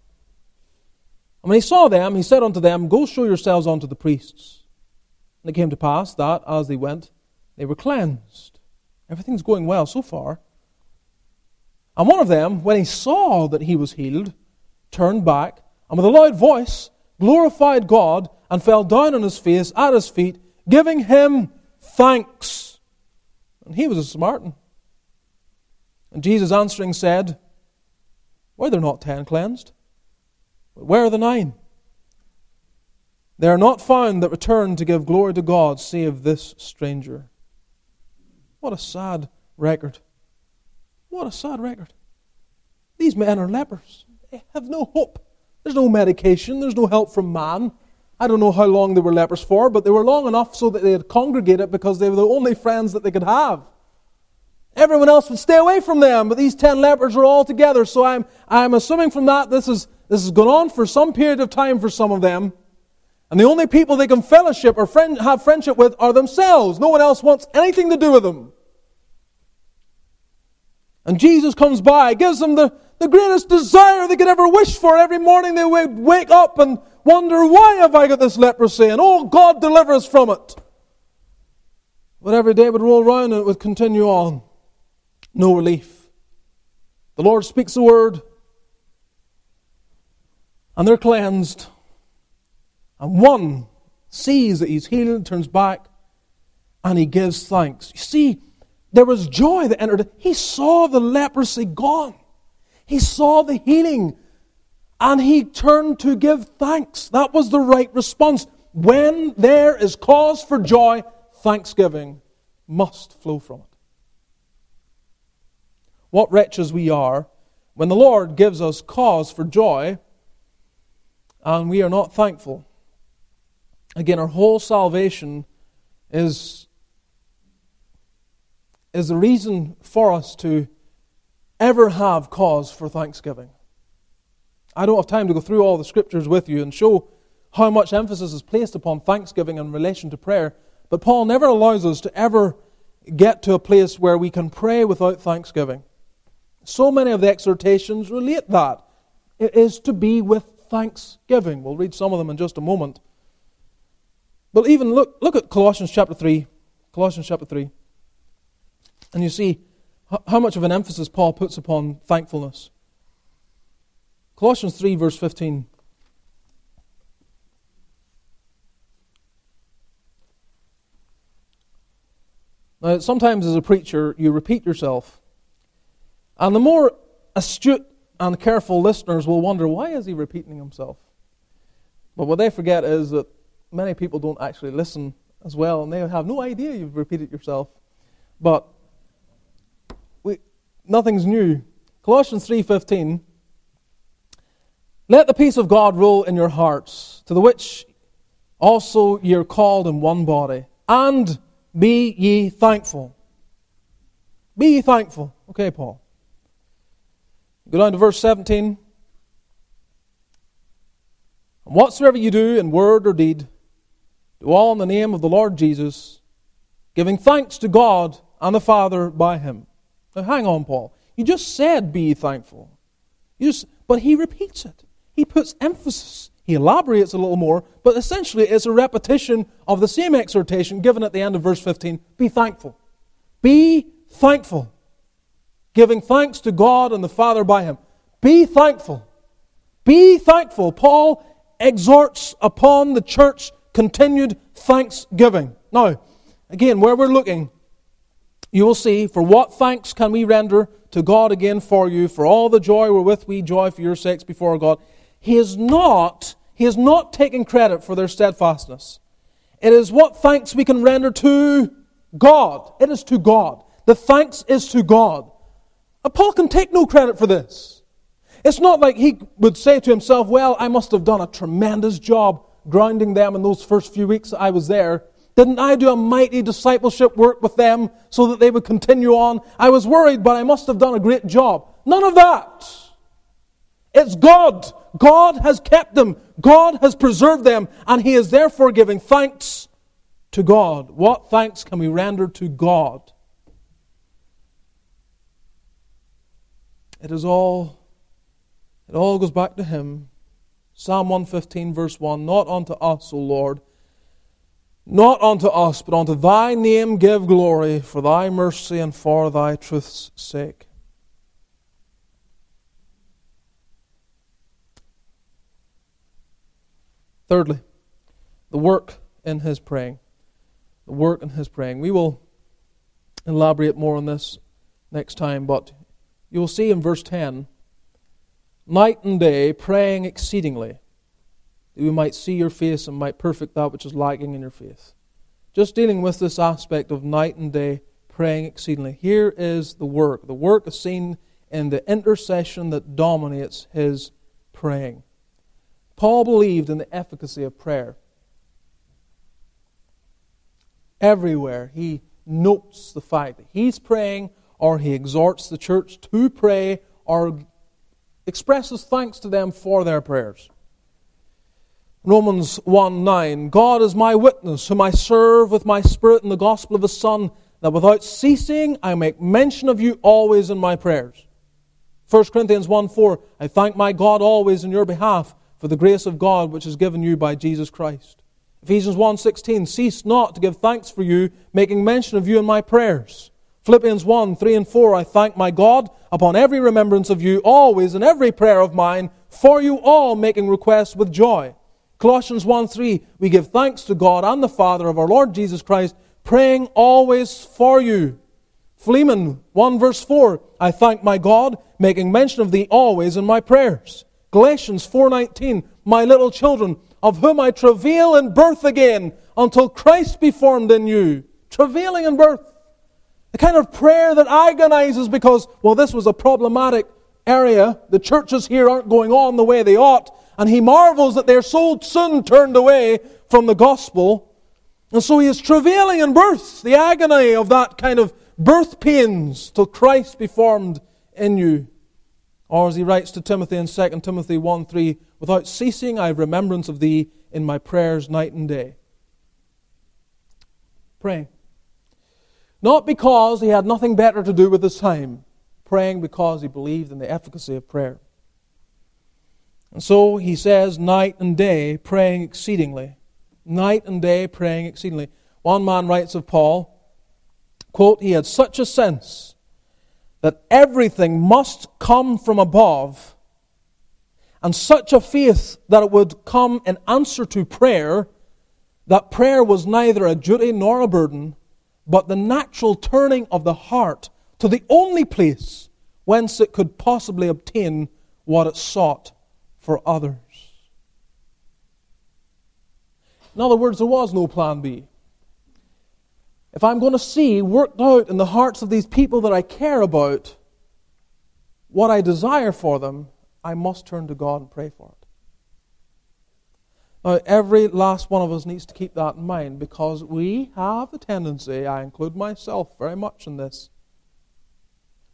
And when he saw them, he said unto them, Go show yourselves unto the priests. And it came to pass that, as they went, they were cleansed. Everything's going well so far. And one of them, when he saw that he was healed, turned back, and with a loud voice glorified God, and fell down on his face at his feet, giving him thanks. And he was a Samaritan. And Jesus answering said, Were there not ten cleansed? But where are the nine? They are not found that return to give glory to God, save this stranger. What a sad record. What a sad record. These men are lepers. They have no hope. There's no medication. There's no help from man. I don't know how long they were lepers for, but they were long enough so that they had congregated because they were the only friends that they could have. Everyone else would stay away from them, but these ten lepers were all together. So I'm, I'm assuming from that this, is, this has gone on for some period of time for some of them. And the only people they can fellowship or friend, have friendship with are themselves. No one else wants anything to do with them. And Jesus comes by, gives them the, the greatest desire they could ever wish for. Every morning they would wake up and wonder, why have I got this leprosy? And oh, God, deliver us from it. But every day would roll around and it would continue on. No relief. The Lord speaks a word, and they're cleansed. And one sees that he's healed, turns back, and he gives thanks. You see, there was joy that entered. He saw the leprosy gone. He saw the healing. And he turned to give thanks. That was the right response. When there is cause for joy, thanksgiving must flow from it. What wretches we are when the Lord gives us cause for joy and we are not thankful. Again, our whole salvation is is the reason for us to ever have cause for thanksgiving. I don't have time to go through all the scriptures with you and show how much emphasis is placed upon thanksgiving in relation to prayer, but Paul never allows us to ever get to a place where we can pray without thanksgiving. So many of the exhortations relate that. It is to be with thanksgiving. We'll read some of them in just a moment. But even look, look at Colossians chapter 3. Colossians chapter 3. And you see, how much of an emphasis Paul puts upon thankfulness. Colossians 3, verse 15. Now, sometimes as a preacher, you repeat yourself. And the more astute and careful listeners will wonder, why is he repeating himself? But what they forget is that many people don't actually listen as well, and they have no idea you've repeated yourself. But nothing's new. Colossians 3:15 Let the peace of God rule in your hearts, to the which also ye are called in one body, and be ye thankful. Be ye thankful. Okay, Paul. Go down to verse 17. And whatsoever you do in word or deed, do all in the name of the Lord Jesus, giving thanks to God and the Father by him. Now hang on, Paul. You just said be thankful. You just, but he repeats it. He puts emphasis. He elaborates a little more, but essentially it's a repetition of the same exhortation given at the end of verse 15. Be thankful. Be thankful. Giving thanks to God and the Father by him. Be thankful. Be thankful. Paul exhorts upon the church continued thanksgiving. Now, again, where we're looking, you will see, for what thanks can we render to God again for you, for all the joy wherewith we joy for your sakes before God. He is not, he is not taking credit for their steadfastness. It is what thanks we can render to God. It is to God. The thanks is to God. And Paul can take no credit for this. It's not like he would say to himself, Well, I must have done a tremendous job grounding them in those first few weeks I was there. Didn't I do a mighty discipleship work with them so that they would continue on? I was worried, but I must have done a great job. None of that. It's God. God has kept them. God has preserved them, and He is therefore giving thanks to God. What thanks can we render to God? It is all it all goes back to him. Psalm 115, verse 1 Not unto us, O Lord, not unto us, but unto thy name give glory for thy mercy and for thy truth's sake. Thirdly, the work in his praying. The work in his praying. We will elaborate more on this next time, but you will see in verse 10 night and day, praying exceedingly, that we might see your face and might perfect that which is lacking in your faith. Just dealing with this aspect of night and day, praying exceedingly. Here is the work. The work is seen in the intercession that dominates his praying. Paul believed in the efficacy of prayer. Everywhere he notes the fact that he's praying or he exhorts the church to pray or expresses thanks to them for their prayers. Romans 1 9 God is my witness, whom I serve with my spirit in the gospel of His Son, that without ceasing I make mention of you always in my prayers. 1 Corinthians 1 4 I thank my God always in your behalf for the grace of God which is given you by Jesus Christ. Ephesians 1:16 Cease not to give thanks for you, making mention of you in my prayers. Philippians 1 3 and 4 I thank my God upon every remembrance of you, always in every prayer of mine, for you all making requests with joy. Colossians 1 3 We give thanks to God and the Father of our Lord Jesus Christ, praying always for you. Philemon 1 verse 4 I thank my God, making mention of thee always in my prayers. Galatians 4:19 My little children, of whom I travail in birth again, until Christ be formed in you. Travailing in birth. The kind of prayer that agonizes because, well, this was a problematic area. The churches here aren't going on the way they ought. And he marvels that they're so soon turned away from the gospel. And so he is travailing in birth, the agony of that kind of birth pains till Christ be formed in you. Or as he writes to Timothy in 2 Timothy 1 3, without ceasing I have remembrance of thee in my prayers night and day. Praying. Not because he had nothing better to do with his time, praying because he believed in the efficacy of prayer. And so he says, night and day, praying exceedingly. Night and day, praying exceedingly. One man writes of Paul, quote, he had such a sense that everything must come from above, and such a faith that it would come in answer to prayer, that prayer was neither a duty nor a burden, but the natural turning of the heart to the only place whence it could possibly obtain what it sought for others. In other words, there was no plan B. If I'm going to see worked out in the hearts of these people that I care about what I desire for them, I must turn to God and pray for it. Now, every last one of us needs to keep that in mind because we have the tendency, I include myself very much in this,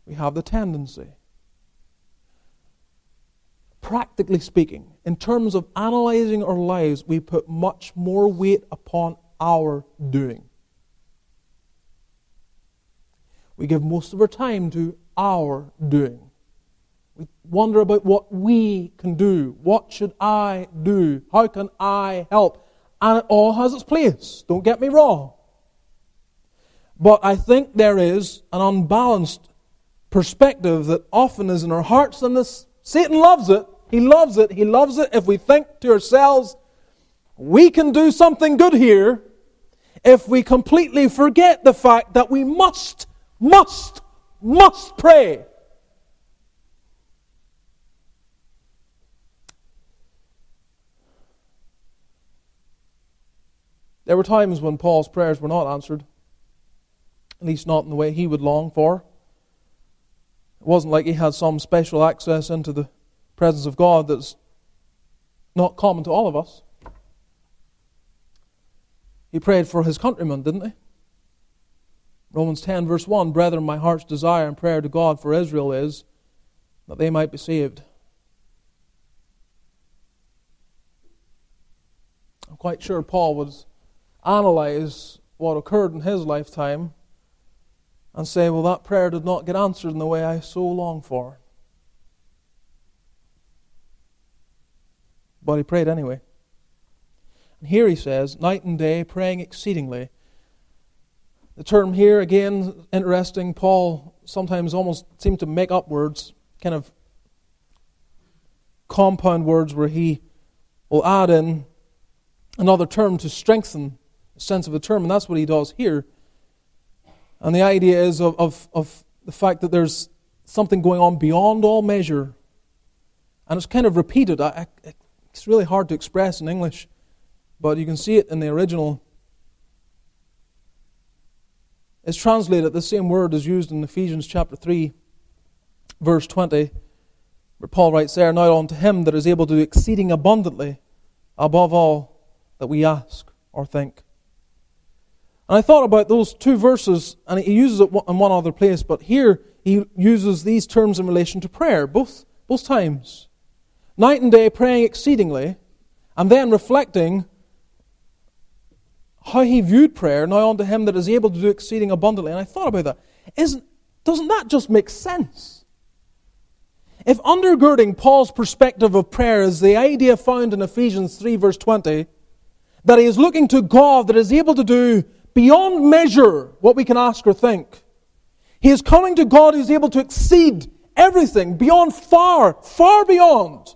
we have the tendency, practically speaking, in terms of analyzing our lives, we put much more weight upon our doing. We give most of our time to our doing. We wonder about what we can do. What should I do? How can I help? And it all has its place. Don't get me wrong. But I think there is an unbalanced perspective that often is in our hearts, and this Satan loves it. He loves it. He loves it if we think to ourselves, we can do something good here if we completely forget the fact that we must, must, must pray. There were times when Paul's prayers were not answered, at least not in the way he would long for. It wasn't like he had some special access into the presence of God that's not common to all of us. He prayed for his countrymen, didn't he? Romans 10, verse 1 Brethren, my heart's desire and prayer to God for Israel is that they might be saved. I'm quite sure Paul would analyze what occurred in his lifetime and say, well, that prayer did not get answered in the way I so long for. But he prayed anyway. And here he says, night and day, praying exceedingly. The term here, again, interesting. Paul sometimes almost seemed to make up words, kind of compound words where he will add in another term to strengthen the sense of the term, and that's what he does here. And the idea is of, of, of the fact that there's something going on beyond all measure. And it's kind of repeated. I, I, it's really hard to express in English, but you can see it in the original. It's translated, the same word is used in Ephesians chapter 3, verse 20, where Paul writes there, Now unto him that is able to do exceeding abundantly above all that we ask or think and I thought about those two verses, and he uses it in one other place, but here he uses these terms in relation to prayer, both, both times. Night and day praying exceedingly, and then reflecting how he viewed prayer, now unto him that is able to do exceeding abundantly. And I thought about that. Isn't, doesn't that just make sense? If undergirding Paul's perspective of prayer is the idea found in Ephesians 3, verse 20, that he is looking to God that is able to do beyond measure what we can ask or think. He is coming to God who's able to exceed everything, beyond far, far beyond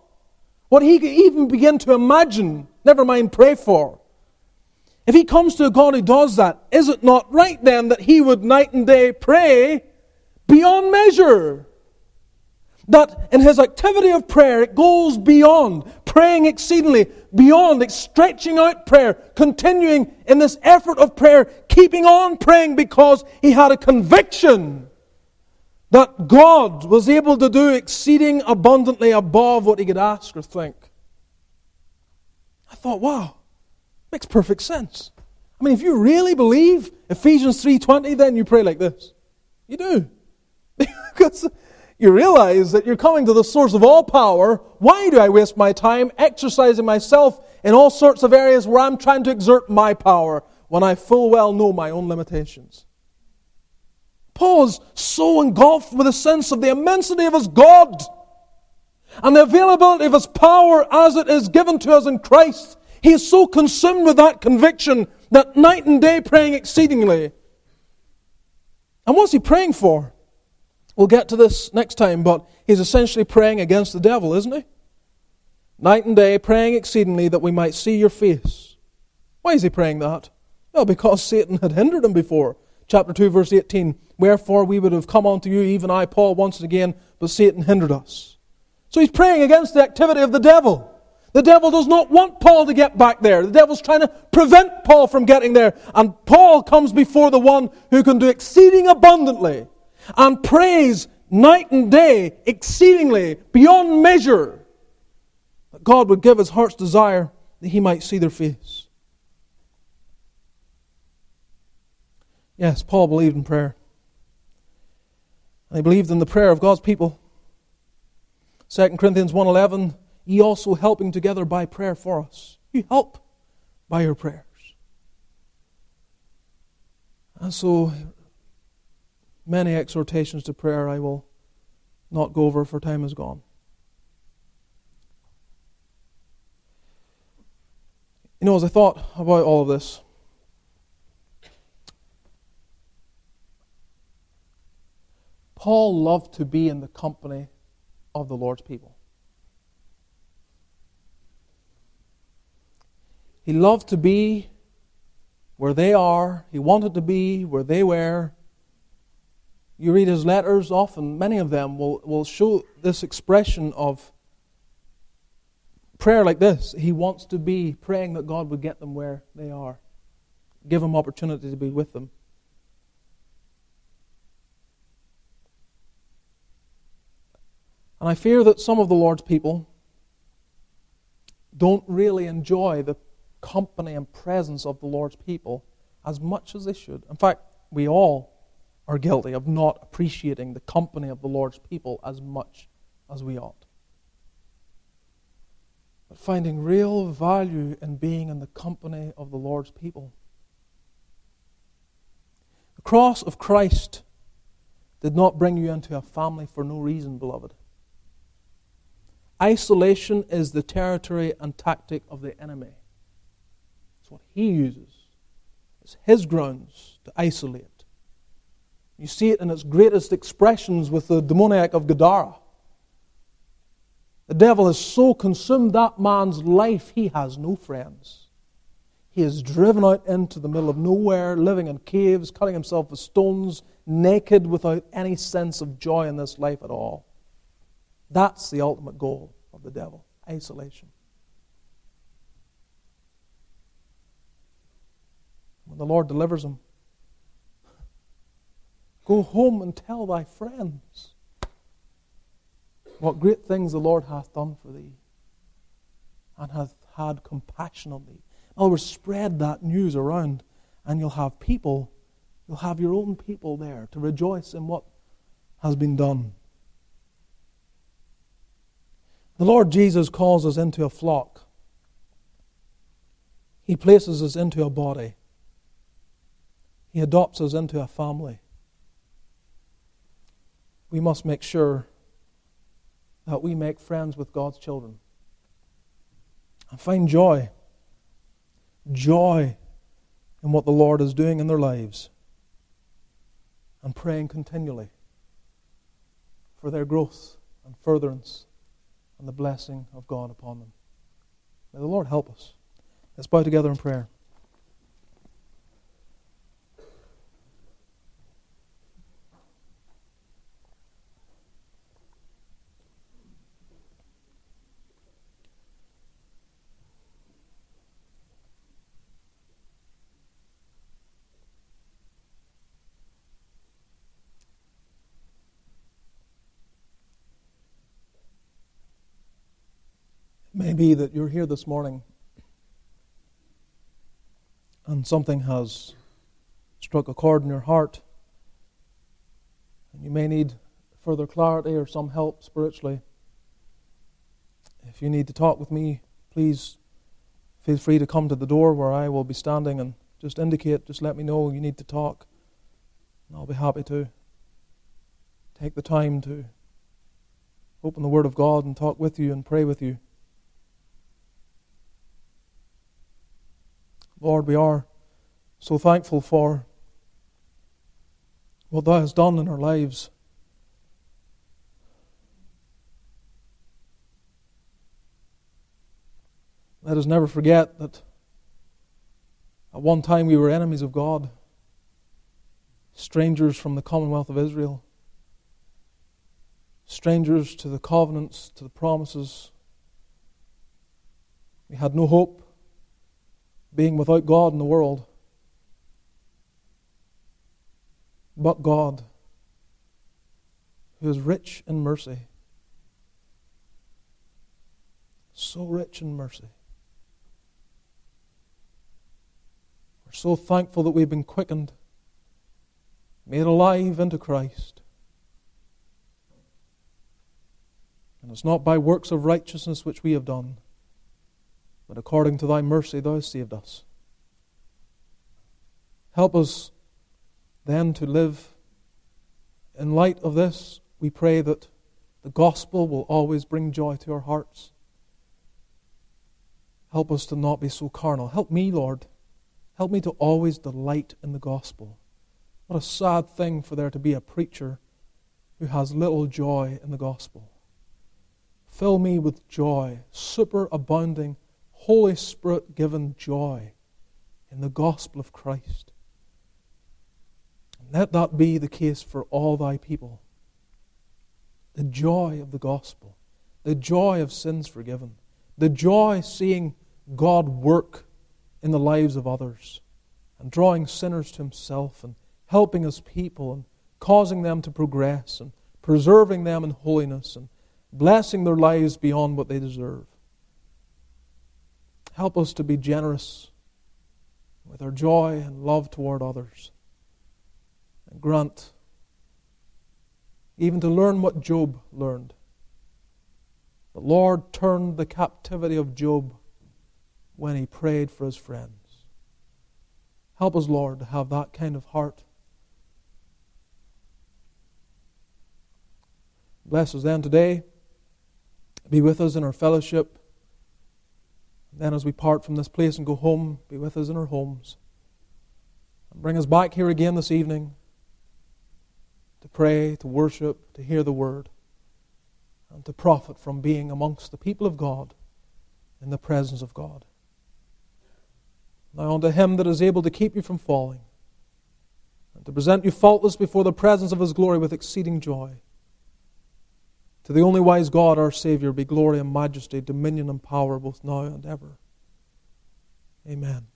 what he could even begin to imagine, never mind pray for. If he comes to a God who does that, is it not right then that he would night and day pray beyond measure? That in his activity of prayer, it goes beyond, praying exceedingly, beyond, stretching out prayer, continuing in this effort of prayer, keeping on praying because he had a conviction that God was able to do exceeding abundantly above what he could ask or think. I thought, wow, makes perfect sense. I mean, if you really believe Ephesians 3:20, then you pray like this. You do. because you realize that you're coming to the source of all power. Why do I waste my time exercising myself in all sorts of areas where I'm trying to exert my power when I full well know my own limitations? Paul is so engulfed with a sense of the immensity of his God and the availability of his power as it is given to us in Christ. He is so consumed with that conviction that night and day praying exceedingly. And what's he praying for? We'll get to this next time, but he's essentially praying against the devil, isn't he? Night and day, praying exceedingly that we might see your face. Why is he praying that? Well, because Satan had hindered him before. Chapter 2, verse 18. Wherefore we would have come unto you, even I, Paul, once again, but Satan hindered us. So he's praying against the activity of the devil. The devil does not want Paul to get back there. The devil's trying to prevent Paul from getting there. And Paul comes before the one who can do exceeding abundantly and prays night and day exceedingly beyond measure that God would give his heart's desire that he might see their face. Yes, Paul believed in prayer. He believed in the prayer of God's people. 2 Corinthians 1.11, ye also helping together by prayer for us. You help by your prayers. And so, many exhortations to prayer I will not go over, for time is gone. You know, as I thought about all of this, Paul loved to be in the company of the Lord's people. He loved to be where they are. He wanted to be where they were. You read his letters, often, many of them will, will show this expression of prayer like this. He wants to be praying that God would get them where they are, give them opportunity to be with them. And I fear that some of the Lord's people don't really enjoy the company and presence of the Lord's people as much as they should. In fact, we all are guilty of not appreciating the company of the Lord's people as much as we ought. But finding real value in being in the company of the Lord's people. The cross of Christ did not bring you into a family for no reason, beloved. Isolation is the territory and tactic of the enemy. It's what he uses. It's his grounds to isolate. You see it in its greatest expressions with the demoniac of Gadara. The devil has so consumed that man's life, he has no friends. He is driven out into the middle of nowhere, living in caves, cutting himself with stones, naked without any sense of joy in this life at all. That's the ultimate goal of the devil isolation. When the Lord delivers him, go home and tell thy friends what great things the Lord hath done for thee and hath had compassion on thee. In other words, spread that news around, and you'll have people, you'll have your own people there to rejoice in what has been done. The Lord Jesus calls us into a flock. He places us into a body. He adopts us into a family. We must make sure that we make friends with God's children and find joy. Joy in what the Lord is doing in their lives and praying continually for their growth and furtherance and the blessing of God upon them. May the Lord help us. Let's bow together in prayer. May be that you're here this morning and something has struck a chord in your heart, and you may need further clarity or some help spiritually. If you need to talk with me, please feel free to come to the door where I will be standing and just indicate, just let me know you need to talk, and I'll be happy to take the time to open the Word of God and talk with you and pray with you. Lord, we are so thankful for what Thou hast done in our lives. Let us never forget that at one time we were enemies of God, strangers from the commonwealth of Israel, strangers to the covenants, to the promises. We had no hope being without God in the world. But God, who is rich in mercy, so rich in mercy. We're so thankful that we've been quickened, made alive into Christ. And it's not by works of righteousness which we have done, but according to thy mercy thou saved us. Help us then to live in light of this. We pray that the gospel will always bring joy to our hearts. Help us to not be so carnal. Help me, Lord. Help me to always delight in the gospel. What a sad thing for there to be a preacher who has little joy in the gospel. Fill me with joy, superabounding, Holy Spirit given joy in the gospel of Christ. And let that be the case for all thy people. The joy of the gospel, the joy of sins forgiven the joy seeing God work in the lives of others and drawing sinners to Himself and helping His people and causing them to progress and preserving them in holiness and blessing their lives beyond what they deserve. Help us to be generous with our joy and love toward others. And grant even to learn what Job learned the Lord turned the captivity of Job when he prayed for his friends. Help us, Lord, to have that kind of heart. Bless us then today. Be with us in our fellowship. Then, as we part from this place and go home, be with us in our homes. And bring us back here again this evening to pray, to worship, to hear the word and to profit from being amongst the people of God in the presence of God. Now unto him that is able to keep you from falling, and to present you faultless before the presence of his glory with exceeding joy. To the only wise God, our Savior, be glory and majesty, dominion and power, both now and ever. Amen.